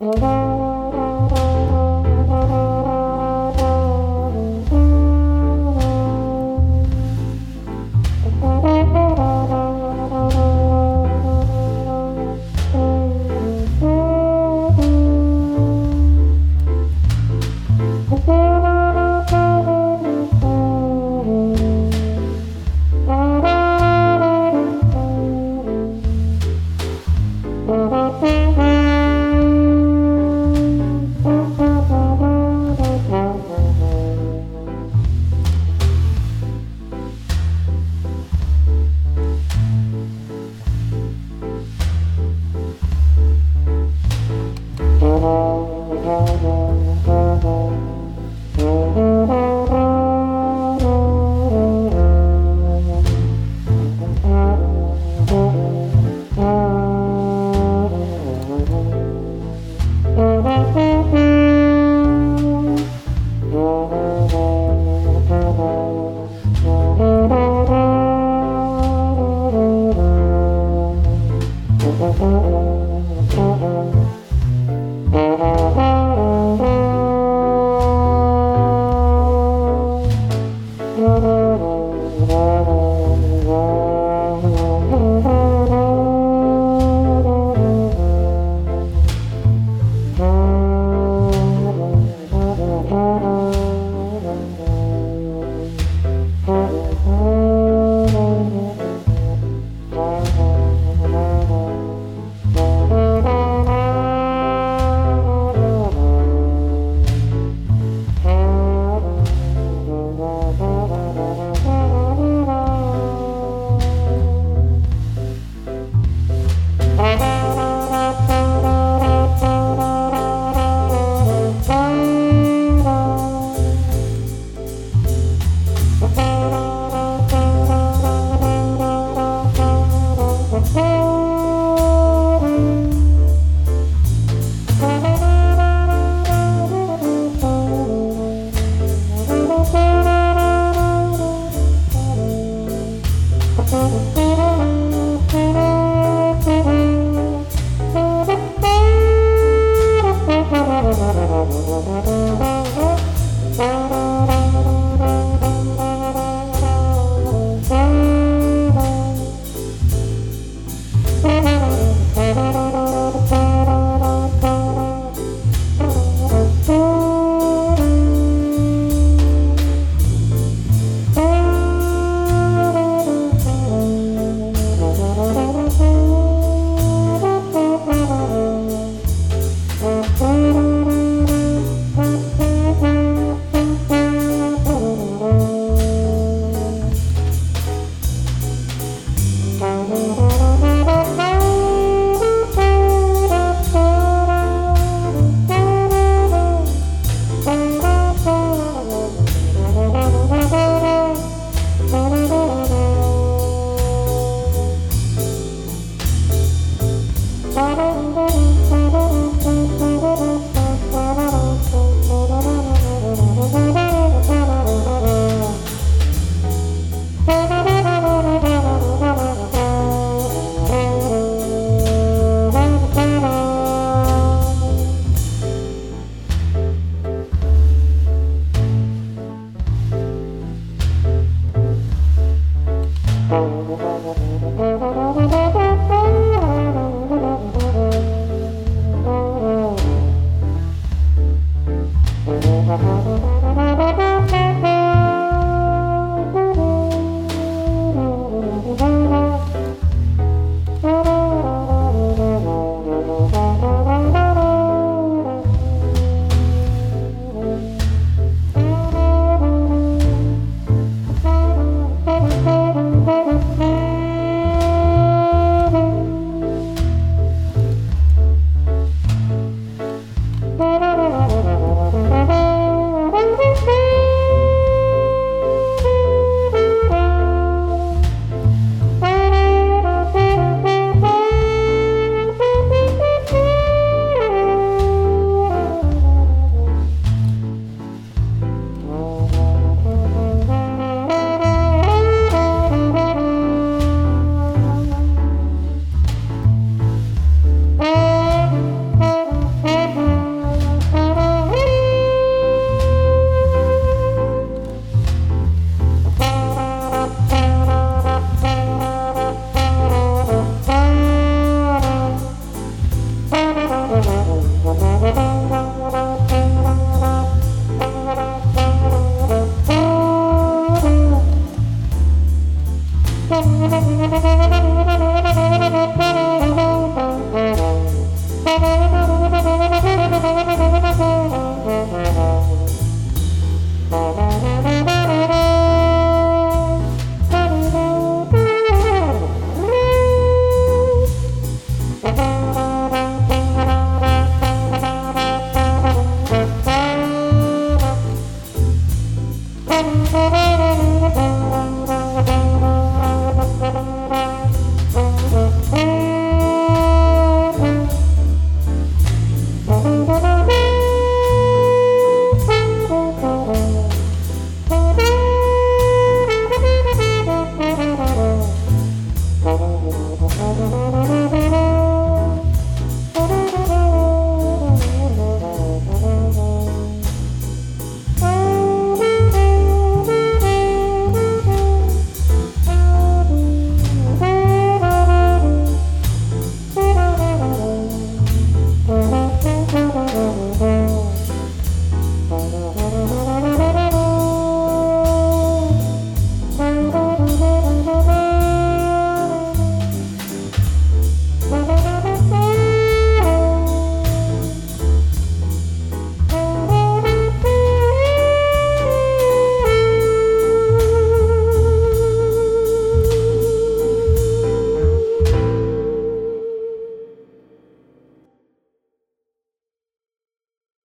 Bye.